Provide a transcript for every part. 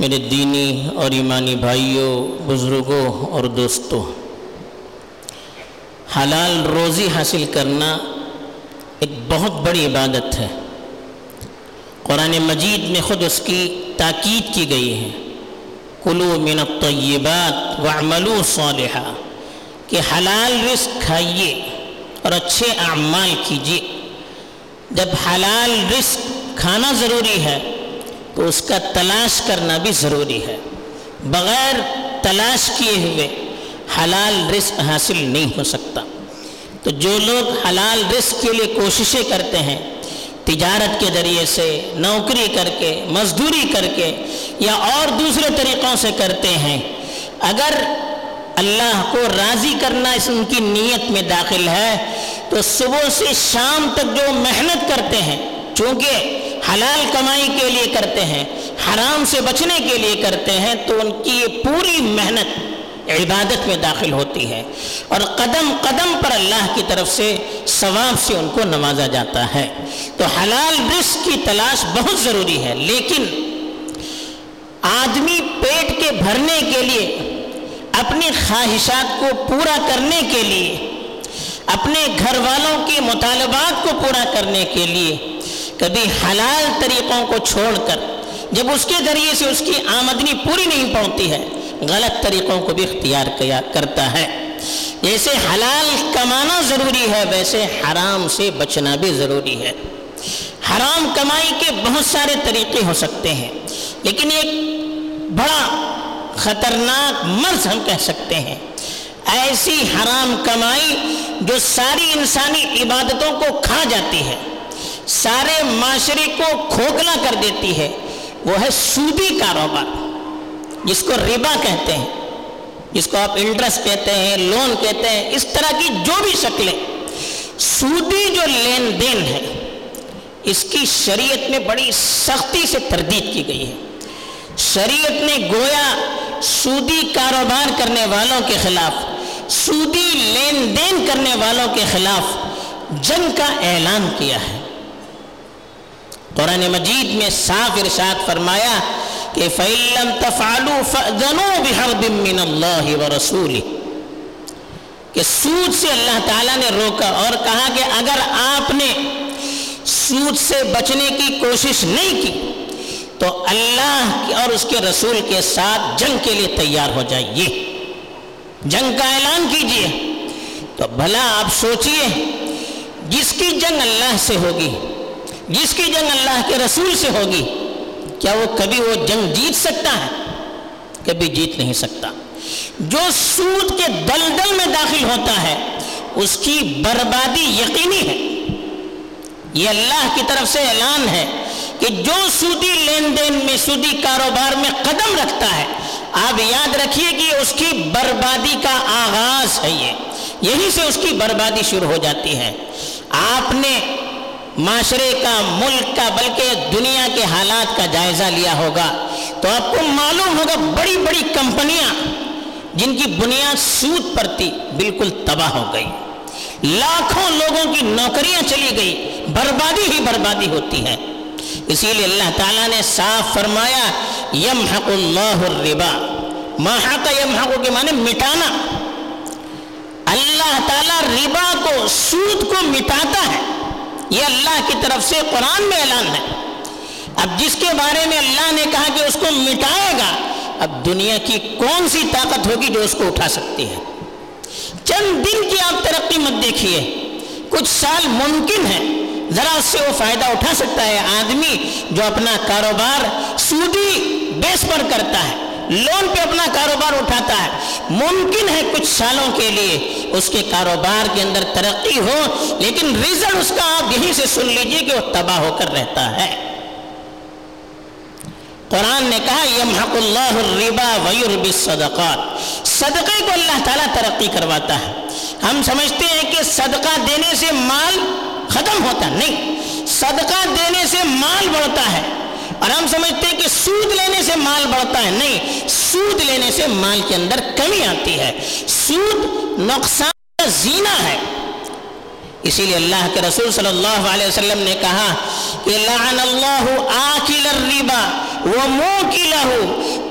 میرے دینی اور ایمانی بھائیوں، بزرگوں اور دوستوں، حلال روزی حاصل کرنا ایک بہت بڑی عبادت ہے۔ قرآن مجید میں خود اس کی تاکید کی گئی ہے۔ کلو من الطیبات وعملو صالحہ کہ حلال رزق کھائیے اور اچھے اعمال کیجیے۔ جب حلال رزق کھانا ضروری ہے تو اس کا تلاش کرنا بھی ضروری ہے۔ بغیر تلاش کیے ہوئے حلال رزق حاصل نہیں ہو سکتا۔ تو جو لوگ حلال رزق کے لیے کوششیں کرتے ہیں، تجارت کے ذریعے سے، نوکری کر کے، مزدوری کر کے یا اور دوسرے طریقوں سے کرتے ہیں، اگر اللہ کو راضی کرنا اس ان کی نیت میں داخل ہے، تو صبح سے شام تک جو محنت کرتے ہیں، چونکہ حلال کمائی کے لیے کرتے ہیں، حرام سے بچنے کے لیے کرتے ہیں، تو ان کی یہ پوری محنت عبادت میں داخل ہوتی ہے۔ اور قدم قدم پر اللہ کی طرف سے ثواب سے ان کو نوازا جاتا ہے۔ تو حلال رزق کی تلاش بہت ضروری ہے، لیکن آدمی پیٹ کے بھرنے کے لیے، اپنی خواہشات کو پورا کرنے کے لیے، اپنے گھر والوں کے مطالبات کو پورا کرنے کے لیے کبھی حلال طریقوں کو چھوڑ کر جب اس کے ذریعے سے اس کی آمدنی پوری نہیں پہنچتی ہے، غلط طریقوں کو بھی اختیار کیا کرتا ہے۔ جیسے حلال کمانا ضروری ہے، ویسے حرام سے بچنا بھی ضروری ہے۔ حرام کمائی کے بہت سارے طریقے ہو سکتے ہیں، لیکن ایک بڑا خطرناک مرض ہم کہہ سکتے ہیں۔ ایسی حرام کمائی جو ساری انسانی عبادتوں کو کھا جاتی ہے۔ سارے معاشرے کو کھوکھلا کر دیتی ہے۔ وہ ہے سودی کاروبار، جس کو ربا کہتے ہیں، جس کو آپ انٹرسٹ کہتے ہیں، لون کہتے ہیں، اس طرح کی جو بھی شکلیں۔ سودی جو لین دین ہے، اس کی شریعت میں بڑی سختی سے تردید کی گئی ہے۔ شریعت نے گویا سودی کاروبار کرنے والوں کے خلاف سودی لین دین کرنے والوں کے خلاف جنگ کا اعلان کیا ہے۔ قرآن مجید میں صاف ارشاد فرمایا کہ فَإِلَّمْ تَفْعَلُوا فَأْذَنُوا بِحَرْبٍ مِّنَ اللَّهِ وَرَسُولِهِ۔ کہ سود سے اللہ تعالیٰ نے روکا اور کہا کہ اگر آپ نے سود سے بچنے کی کوشش نہیں کی، تو اللہ اور اس کے رسول کے ساتھ جنگ کے لیے تیار ہو جائیے۔ جنگ کا اعلان کیجیے تو بھلا آپ سوچئے جس کی جنگ اللہ سے ہوگی جس کی جنگ اللہ کے رسول سے ہوگی، کیا وہ کبھی وہ جنگ جیت سکتا ہے؟ کبھی جیت نہیں سکتا۔ جو سود کے دلدل میں داخل ہوتا ہے، اس کی بربادی یقینی ہے۔ یہ اللہ کی طرف سے اعلان ہے کہ جو سودی لین دین میں، سودی کاروبار میں قدم رکھتا ہے، آپ یاد رکھیے کہ اس کی بربادی کا آغاز ہے یہ۔ یہی سے اس کی بربادی شروع ہو جاتی ہے۔ آپ نے معاشرے کا ملک کا بلکہ دنیا کے حالات کا جائزہ لیا ہوگا۔ تو آپ کو معلوم ہوگا بڑی بڑی کمپنیاں جن کی بنیاد سود پر تھی، بالکل تباہ ہو گئی۔ لاکھوں لوگوں کی نوکریاں چلی گئی، بربادی ہی بربادی ہوتی ہے۔ اسی لیے اللہ تعالیٰ نے صاف فرمایا، یمحق اللہ الربا۔ محق یمحق کے معنی مٹانا۔ اللہ تعالیٰ ربا کو، سود کو مٹاتا ہے۔ یہ اللہ کی طرف سے قرآن میں اعلان ہے۔ اب جس کے بارے میں اللہ نے کہا کہ اس کو مٹائے گا، اب دنیا کی کون سی طاقت ہوگی جو اس کو اٹھا سکتی ہے؟ چند دن کی آپ ترقی مت دیکھیے۔ کچھ سال ممکن ہے، ذرا اس سے وہ فائدہ اٹھا سکتا ہے۔ آدمی جو اپنا کاروبار سودی بیس پر کرتا ہے لون پہ اپنا کاروبار اٹھاتا ہے۔ ممکن ہے کچھ سالوں کے لیے اس کے کاروبار کے اندر ترقی ہو، لیکن ریزلٹ اس کا آپ یہیں سے سن لیجیے کہ وہ تباہ ہو کر رہتا ہے۔ قرآن نے کہا، یمحق اللہ الربا ویربی الصدقات۔ صدقے کو اللہ تعالیٰ ترقی کرواتا ہے۔ ہم سمجھتے ہیں کہ صدقہ دینے سے مال ختم ہوتا نہیں۔ صدقہ دینے سے مال بڑھتا ہے۔ اور ہم سمجھتے ہیں کہ سود لینے سے مال بڑھتا ہے، نہیں، سود لینے سے مال کے اندر کمی آتی ہے۔ سود نقصان کا زینہ ہے۔ اسی لیے اللہ کے رسول صلی اللہ علیہ وسلم نے کہا کہ لعن اللہ آکل الربا وموکلہ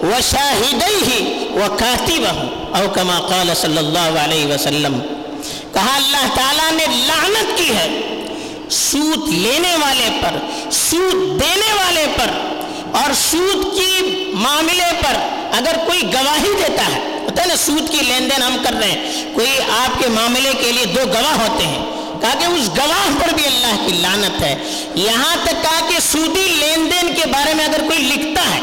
و شاہدئی و کاتی او کما قال صلی اللہ علیہ وسلم۔ کہا اللہ تعالیٰ نے لعنت کی ہے۔ سود لینے والے پر، سود دینے والے پر اور سود کی معاملے پر اگر کوئی گواہی دیتا ہے ہوتا ہے نا سود کی لین دین ہم کر رہے ہیں۔ کوئی آپ کے معاملے کے لیے دو گواہ ہوتے ہیں، کہا کہ اس گواہ پر بھی اللہ کی لانت ہے۔ یہاں تک کہا کہ سودی لین دین کے بارے میں اگر کوئی لکھتا ہے،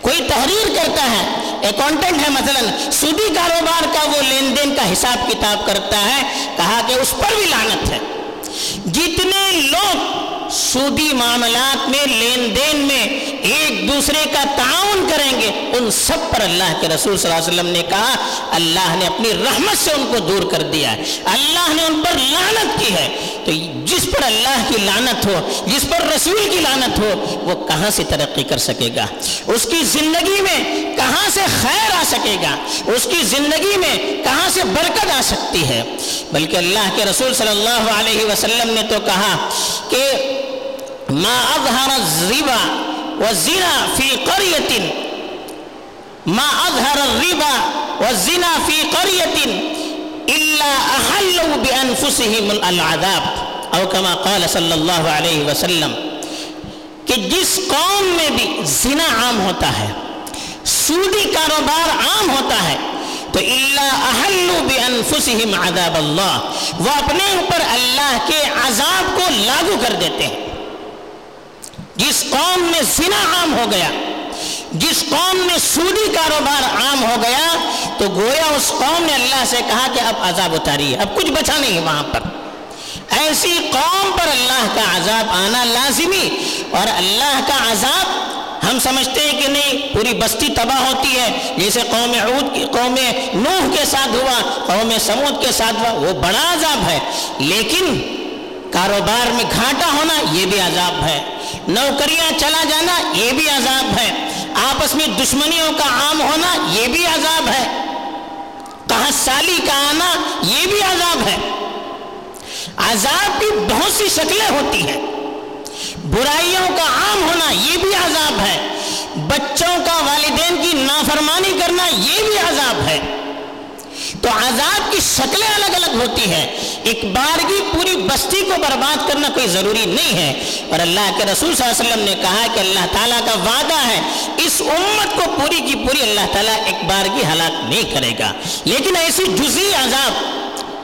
کوئی تحریر کرتا ہے اکاؤنٹنٹ ہے مثلا، سودی کاروبار کا وہ لین دین کا حساب کتاب کرتا ہے، کہا کہ اس پر بھی لانت ہے۔ جتنے لوگ سودی معاملات میں لین دین میں ایک دوسرے کا تعاون کریں گے، ان سب پر اللہ کے رسول صلی اللہ علیہ وسلم نے کہا، اللہ نے اپنی رحمت سے ان کو دور کر دیا ہے۔ اللہ نے ان پر لعنت کی ہے۔ تو جس پر اللہ کی لعنت ہو، جس پر رسول کی لعنت ہو، وہ کہاں سے ترقی کر سکے گا؟ اس کی زندگی میں کہاں سے خیر آ سکے گا؟ اس کی زندگی میں کہاں سے برکت آ سکتی ہے؟ بلکہ اللہ کے رسول صلی اللہ علیہ وسلم نے تو کہا کہ ما اظہر الربا والزنا فی قریت ما اظہر الربا والزنا فی قریت الا احلوا بانفسهم العذاب. او کما قال صلی اللہ علیہ وسلم کہ جس قوم میں بھی زنا عام ہوتا ہے، سودی کاروبار عام ہوتا ہے، تو اللہ احلوا بانفسهم عذاب اللہ. وہ اپنے اوپر اللہ کے عذاب کو لاگو کر دیتے ہیں۔ جس قوم میں زنا عام ہو گیا، جس قوم میں سودی کاروبار عام ہو گیا، تو گویا اس قوم نے اللہ سے کہا کہ اب عذاب اتاری ہے، اب کچھ بچا نہیں ہے وہاں پر۔ ایسی قوم پر اللہ کا عذاب آنا لازمی، اور اللہ کا عذاب ہم سمجھتے ہیں کہ نہیں، پوری بستی تباہ ہوتی ہے۔ جیسے قوم عود کی، قوم نوح کے ساتھ ہوا، قوم سمود کے ساتھ ہوا، وہ بڑا عذاب ہے۔ لیکن کاروبار میں گھاٹا ہونا یہ بھی عذاب ہے۔ نوکریاں چلا جانا یہ بھی عذاب ہے۔ آپس میں دشمنیوں کا عام ہونا یہ بھی عذاب ہے۔ کہاں سالی کا آنا یہ بھی عذاب ہے۔ عذاب کی بہت سی شکلیں ہوتی ہیں۔ برائیوں کا عام ہونا یہ بھی عذاب ہے۔ بچوں کا والدین کی نافرمانی کرنا یہ بھی عذاب ہے۔ تو عذاب کی شکلیں الگ الگ ہوتی ہیں۔ ایک بارگی پوری بستی کو برباد کرنا کوئی ضروری نہیں ہے۔ اور اللہ کے رسول صلی اللہ علیہ وسلم نے کہا کہ اللہ تعالیٰ کا وعدہ ہے، اس امت کو پوری کی پوری اللہ تعالیٰ ایک بارگی ہلاک نہیں کرے گا۔ لیکن ایسی جزی عذاب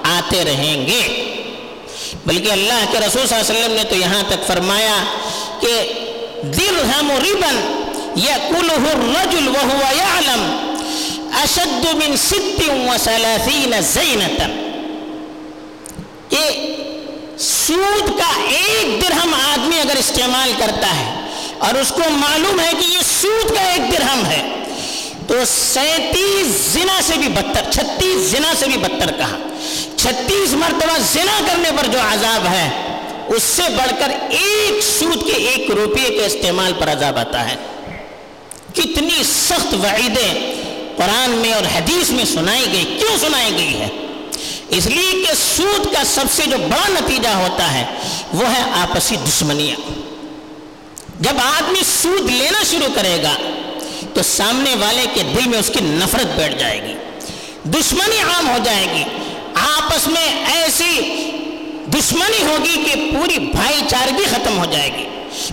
آتے رہیں گے۔ بلکہ اللہ کے رسول صلی اللہ علیہ وسلم نے تو یہاں تک فرمایا کہ درہم ربن یکلہ الرجل وہو یعلم اشد من ست و ثلاثین زینتا کہ سود کا ایک درہم آدمی اگر استعمال کرتا ہے اور اس کو معلوم ہے کہ یہ سود کا ایک درہم ہے، تو سینتیس زنا سے بھی بدتر، چھتیس زنا سے بھی بدتر کہا۔ چھتیس مرتبہ زنا کرنے پر جو عذاب ہے، اس سے بڑھ کر ایک سود کے ایک روپے کے استعمال پر عذاب آتا ہے۔ کتنی سخت وعیدیں قرآن میں اور حدیث میں سنائی گئی، کیوں سنائی گئی ہے؟ اس لیے کہ سود کا سب سے جو بڑا نتیجہ ہوتا ہے، وہ ہے آپسی دشمنیاں۔ جب آدمی سود لینا شروع کرے گا، تو سامنے والے کے دل میں اس کی نفرت بیٹھ جائے گی۔ دشمنی عام ہو جائے گی۔ آپس میں ایسی دشمنی ہوگی کہ پوری بھائی چارگی ختم ہو جائے گی۔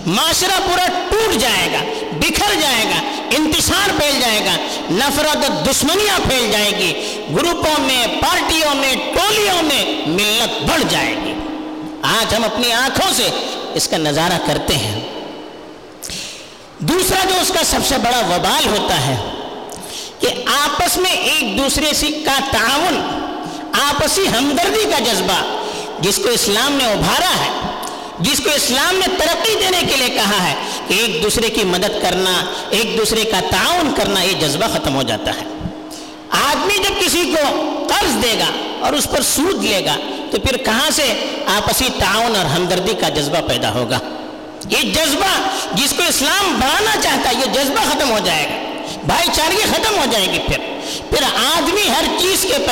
معاشرہ پورا ٹوٹ جائے گا، بکھر جائے گا، انتشار پھیل جائے گا۔ نفرت اور دشمنیاں پھیل جائے گی۔ گروپوں میں، پارٹیوں میں، ٹولیوں میں ملت بڑھ جائے گی۔ آج ہم اپنی آنکھوں سے اس کا نظارہ کرتے ہیں۔ دوسرا جو اس کا سب سے بڑا وبال ہوتا ہے کہ آپس میں ایک دوسرے سے کا تعاون، آپسی ہمدردی کا جذبہ، جس کو اسلام نے ابھارا ہے، جس کو اسلام نے ترقی دینے کے لیے کہا ہے ایک دوسرے کی مدد کرنا، ایک دوسرے کا تعاون کرنا، یہ جذبہ ختم ہو جاتا ہے۔ آدمی جب کسی کو قرض دے گا اور اس پر سود لے گا، تو پھر کہاں سے آپسی تعاون اور ہمدردی کا جذبہ پیدا ہوگا؟ یہ جذبہ جس کو اسلام بڑھانا چاہتا ہے، یہ جذبہ ختم ہو جائے گا۔ بھائی چارگی ختم ہو جائے گی پھر۔ پھر آدمی ہر چیز کے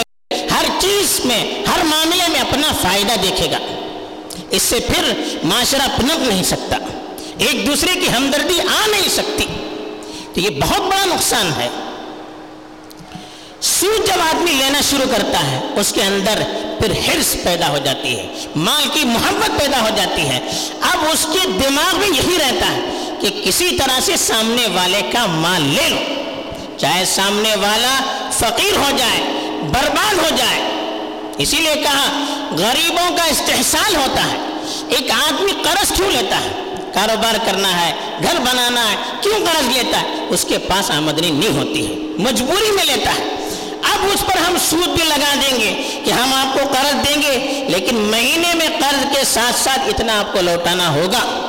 ہر چیز میں، ہر معاملے میں اپنا فائدہ دیکھے گا۔ اس سے پھر معاشرہ پنپ نہیں سکتا۔ ایک دوسرے کی ہمدردی آ نہیں سکتی۔ تو یہ بہت بڑا نقصان ہے۔ سود جب آدمی لینا شروع کرتا ہے، اس کے اندر پھر حرص پیدا ہو جاتی ہے، مال کی محبت پیدا ہو جاتی ہے۔ اب اس کے دماغ میں یہی رہتا ہے کہ کسی طرح سے سامنے والے کا مال لے لو۔ چاہے سامنے والا فقیر ہو جائے، برباد ہو جائے۔ اسی لیے کہا، غریبوں کا استحصال ہوتا ہے۔ ایک آدمی قرض کیوں لیتا ہے؟ کاروبار کرنا ہے، گھر بنانا ہے، کیوں قرض لیتا ہے؟ اس کے پاس آمدنی نہیں ہوتی ہے، مجبوری میں لیتا ہے۔ اب اس پر ہم سود بھی لگا دیں گے کہ ہم آپ کو قرض دیں گے، لیکن مہینے میں قرض کے ساتھ ساتھ اتنا آپ کو لوٹانا ہوگا۔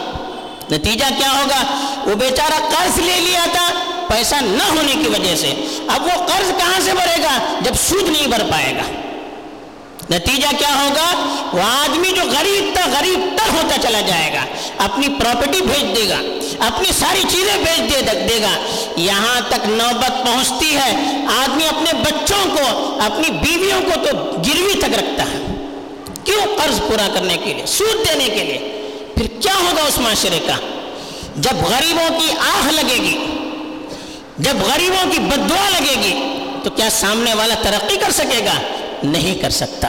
نتیجہ کیا ہوگا؟ وہ بیچارہ قرض لے لیا تھا، پیسہ نہ ہونے کی وجہ سے۔ اب وہ قرض کہاں سے بھرے گا؟ جب سود نہیں بھر پائے گا۔ نتیجہ کیا ہوگا؟ وہ آدمی جو غریب تھا غریب تر ہوتا چلا جائے گا، اپنی پراپرٹی بھیج دے گا، اپنی ساری چیزیں بھیج دے دے گا۔ یہاں تک نوبت پہنچتی ہے، آدمی اپنے بچوں کو، اپنی بیویوں کو تو گروی تک رکھتا ہے۔ کیوں قرض پورا کرنے کے لیے، سود دینے کے لیے؟ پھر کیا ہوگا اس معاشرے کا؟ جب غریبوں کی آہ لگے گی، جب غریبوں کی بدعا لگے گی، تو کیا سامنے والا ترقی کر سکے گا؟ نہیں کر سکتا۔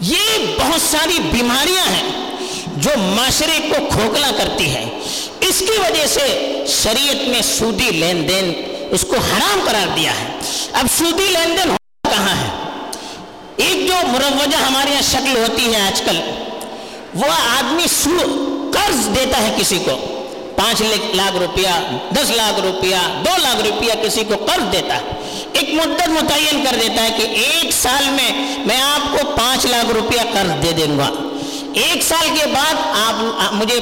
یہ بہت ساری بیماریاں ہیں جو معاشرے کو کھوکھلا کرتی ہے اس کی وجہ سے شریعت میں سودی لین دین اس کو حرام قرار دیا ہے۔ اب سودی لین دین کہاں ہے؟ ایک جو مروجہ ہمارے یہاں شکل ہوتی ہے آج کل، وہ آدمی قرض دیتا ہے کسی کو۔ پانچ لاکھ روپیہ، دس لاکھ روپیہ، دو لاکھ روپیہ کسی کو قرض دیتا ہے۔ ایک مدت متعین کر دیتا ہے کہ ایک سال میں میں آپ کو پانچ لاکھ روپیہ قرض دے دوں گا۔ ایک سال کے بعد آپ مجھے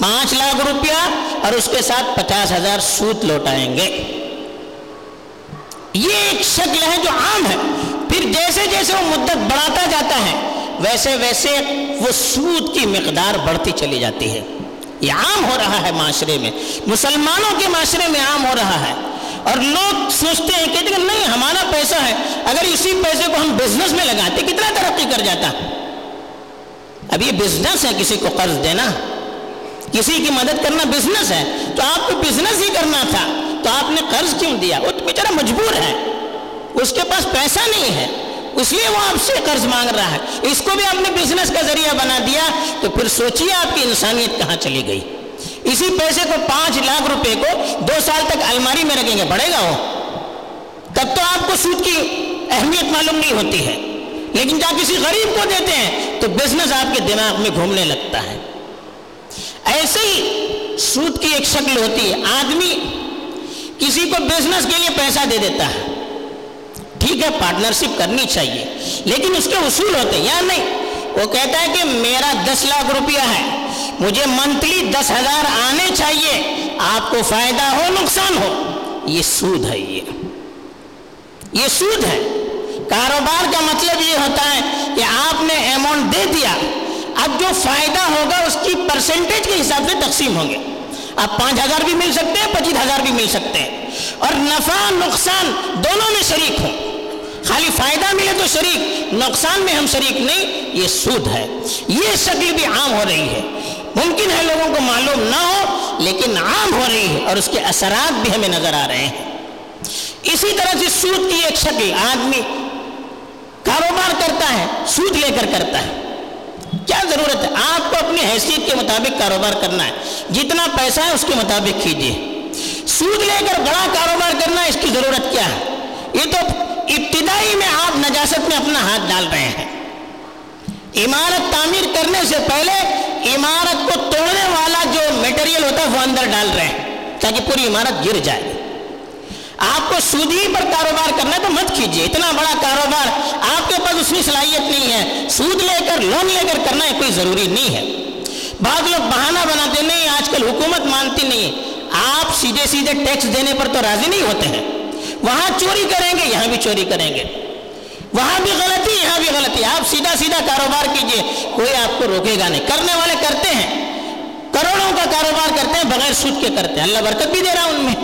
پانچ لاکھ روپیہ اور اس کے ساتھ پچاس ہزار سوت لوٹائیں گے۔ یہ ایک شکل ہے جو عام ہے۔ پھر جیسے جیسے وہ مدت بڑھاتا جاتا ہے، ویسے ویسے وہ سود کی مقدار بڑھتی چلی جاتی ہے۔ یہ عام ہو رہا ہے معاشرے میں۔ مسلمانوں کے معاشرے میں عام ہو رہا ہے۔ اور لوگ سوچتے ہیں، کہتے ہیں نہیں، ہمارا پیسہ ہے۔ اگر اسی پیسے کو ہم بزنس میں لگاتے، کتنا ترقی کر جاتا؟ اب یہ بزنس ہے، کسی کو قرض دینا۔ کسی کی مدد کرنا بزنس ہے۔ تو آپ کو بزنس ہی کرنا تھا۔ تو آپ نے قرض کیوں دیا؟ وہ تو بیچارہ مجبور ہے۔ اس کے پاس پیسہ نہیں ہے۔ اس لیے وہ آپ سے قرض مانگ رہا ہے۔ اس کو بھی آپ نے بزنس کا ذریعہ بنا دیا۔ تو پھر سوچیے آپ کی انسانیت کہاں چلی گئی۔ اسی پیسے کو پانچ لاکھ روپے کو دو سال تک الماری میں رکھیں گے، بڑھے گا وہ۔ تب تو آپ کو سود کی اہمیت معلوم نہیں ہوتی ہے۔ لیکن جب کسی غریب کو دیتے ہیں تو بزنس آپ کے دماغ میں گھومنے لگتا ہے۔ ایسے ہی سود کی ایک شکل ہوتی ہے۔ آدمی کسی کو بزنس کے لیے پیسہ دے دیتا ہے۔ ٹھیک ہے پارٹنرشپ کرنی چاہیے، لیکن اس کے اصول ہوتے ہیں۔ یا نہیں وہ کہتا ہے کہ میرا دس لاکھ روپیہ ہے، مجھے منتھلی دس ہزار آنے چاہیے، آپ کو فائدہ ہو، نقصان ہو۔ یہ سود ہے یہ۔ یہ سود ہے۔ کاروبار کا مطلب یہ ہوتا ہے کہ آپ نے اماؤنٹ دے دیا، اب جو فائدہ ہوگا اس کی پرسنٹیج کے حساب سے تقسیم ہوں گے۔ اب پانچ ہزار بھی مل سکتے ہیں، پچیس ہزار بھی مل سکتے ہیں۔ اور نفع، نقصان دونوں میں شریک ہوں۔ خالی فائدہ ملے تو شریک، نقصان میں ہم شریک نہیں، یہ سود ہے۔ یہ شکل بھی عام ہو رہی ہے۔ ممکن ہے لوگوں کو معلوم نہ ہو، لیکن عام ہو رہی ہے اور اس کے اثرات بھی ہمیں نظر آ رہے ہیں۔ اسی طرح سے سود کی ایک شکل، آدمی کاروبار کرتا ہے، سود لے کر کرتا ہے۔ کیا ضرورت ہے؟ آپ کو اپنی حیثیت کے مطابق کاروبار کرنا ہے۔ جتنا پیسہ ہے، اس کے مطابق کیجیے سود لے کر بڑا کاروبار کرنا، اس کی ضرورت کیا ہے؟ یہ تو ابتدائی میں آپ نجاست میں اپنا ہاتھ ڈال رہے ہیں۔ عمارت تعمیر کرنے سے پہلے عمارت کو توڑنے والا جو میٹریل ہوتا ہے وہ اندر ڈال رہے ہیں تاکہ پوری عمارت گر جائے۔ آپ کو سودی پر کاروبار کرنا ہے تو مت کیجیے اتنا بڑا کاروبار آپ کے پاس اس میں صلاحیت نہیں ہے۔ سود لے کر لون لے کر کرنا ہے کوئی ضروری نہیں ہے۔ بعض لوگ بہانہ بناتے نہیں، آج کل حکومت مانتی نہیں۔ آپ سیدھے سیدھے ٹیکس دینے پر تو راضی نہیں ہوتے ہیں۔ وہاں چوری کریں گے، یہاں بھی چوری کریں گے۔ وہاں بھی غلطی، یہاں بھی غلطی۔ آپ سیدھا سیدھا کاروبار کیجیے، کوئی آپ کو روکے گا نہیں۔ کرنے والے کرتے ہیں۔ کروڑوں کا کاروبار کرتے ہیں، بغیر سود کے کرتے ہیں۔ اللہ برکت بھی دے رہا ان میں۔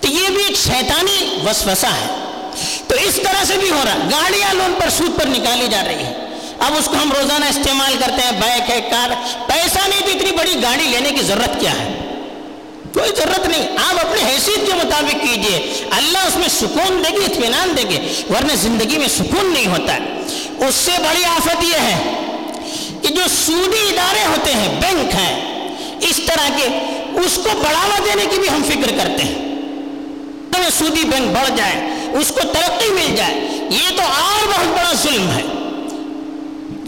تو یہ بھی ایک شیطانی وسوسہ ہے۔ تو اس طرح سے بھی ہو رہا گاڑیاں لون پر سود پر نکالی جا رہی ہیں۔ اب اس کو ہم روزانہ استعمال کرتے ہیں، بائک ہے، کار۔ پیسہ نہیں تو اتنی بڑی گاڑی لینے کی ضرورت کیا ہے؟ کوئی ضرورت نہیں، آپ اپنی حیثیت کے مطابق کیجیے۔ اللہ اس میں سکون دے گی، اطمینان دے گی، ورنہ زندگی میں سکون نہیں ہوتا۔ ہے اس سے بڑی آفت یہ ہے کہ جو سودی ادارے ہوتے ہیں، بینک ہیں، اس طرح کے، اس کو بڑھاوا دینے کی بھی ہم فکر کرتے ہیں۔ سودی بینک بڑھ جائے، اس کو ترقی مل جائے، یہ تو اور بہت بڑا ظلم ہے۔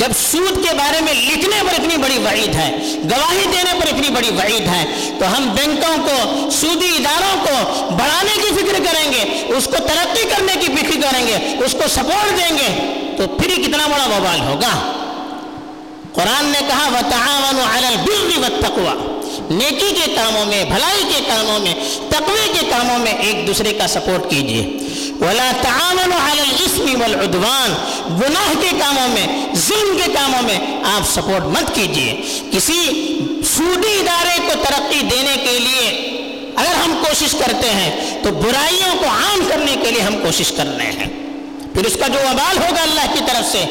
جب سود کے بارے میں لکھنے پر اتنی بڑی وعید ہے، گواہی دینے پر اتنی بڑی وعید ہے، تو ہم بینکوں کو، سودی اداروں کو بڑھانے کی فکر کریں گے، اس کو ترقی کرنے کی فکر کریں گے، اس کو سپورٹ دیں گے، تو پھر کتنا بڑا بوال ہوگا۔ قرآن نے کہا، وَتَعَاوَنُوا عَلَى الْبِرِّ وَالتَّقْوَى۔ نیکی کے کاموں میں، بھلائی کے کاموں میں، تقوی کے کاموں میں ایک دوسرے کا سپورٹ کیجیے۔ وَلَا تَعَاوَنُوا عَلَى الْإِثْمِ وَالْعُدْوَانِ، گناہ کے کاموں میں، ظلم کے کاموں میں آپ سپورٹ مت کیجیے۔ کسی سودی ادارے کو ترقی دینے کے لیے اگر ہم کوشش کرتے ہیں، تو برائیوں کو عام کرنے کے لیے ہم کوشش کر رہے ہیں۔ پھر اس کا جو وبال ہوگا اللہ کی طرف سے،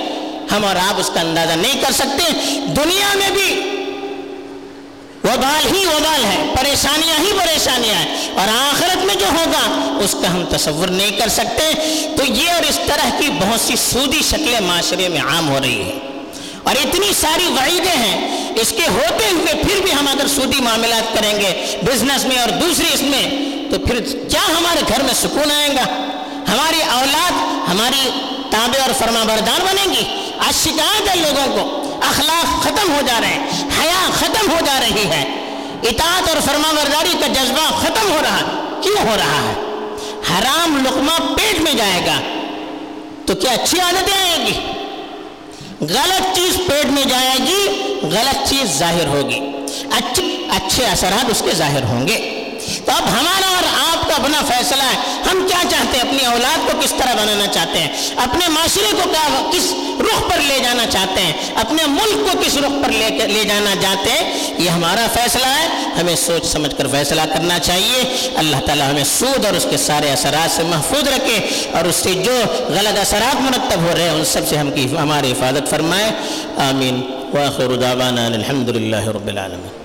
ہم اور آپ اس کا اندازہ نہیں کر سکتے۔ دنیا میں بھی وبال ہی وبال ہے، پریشانیاں ہی پریشانیاں ہیں۔ اور آخرت میں جو ہوگا، اس کا ہم تصور نہیں کر سکتے۔ تو یہ اور اس طرح کی بہت سی سودی شکلیں معاشرے میں عام ہو رہی ہیں۔ اور اتنی ساری وعیدیں ہیں، اس کے ہوتے ہوئے پھر بھی ہم اگر سودی معاملات کریں گے بزنس میں اور دوسری اس میں، تو پھر کیا ہمارے گھر میں سکون آئے گا؟ ہماری اولاد، ہماری تابع اور فرما بردار بنے گی؟ آج شکایت ہے لوگوں کو۔ اخلاق ختم ہو جا رہے ہیں، حیا ختم ہو جا رہی ہے۔ اطاعت اور فرما برداری کا جذبہ ختم ہو رہا، کیوں ہو رہا ہے؟ حرام لقمہ پیٹ میں جائے گا، تو کیا اچھی عادتیں آئیں گی؟ غلط چیز پیٹ میں جائے گی، غلط چیز ظاہر ہوگی۔ اچھے اچھے اثرات اس کے ظاہر ہوں گے۔ تو اب ہمارا اور کا اپنا فیصلہ ہے۔ ہم کیا چاہتے ہیں؟ اپنی اولاد کو کس طرح بنانا چاہتے ہیں؟ اپنے معاشرے کو کیا کس رخ پر لے جانا چاہتے ہیں؟ اپنے ملک کو کس رخ پر لے لے جانا چاہتے ہیں؟ یہ ہمارا فیصلہ ہے۔ ہمیں سوچ سمجھ کر فیصلہ کرنا چاہیے۔ اللہ تعالیٰ ہمیں سود اور اس کے سارے اثرات سے محفوظ رکھے اور اس سے جو غلط اثرات مرتب ہو رہے ہیں، ان سب سے ہم کی ہماری حفاظت فرمائے۔ آمین۔ واخر دعوانا الحمد للہ رب العالمین۔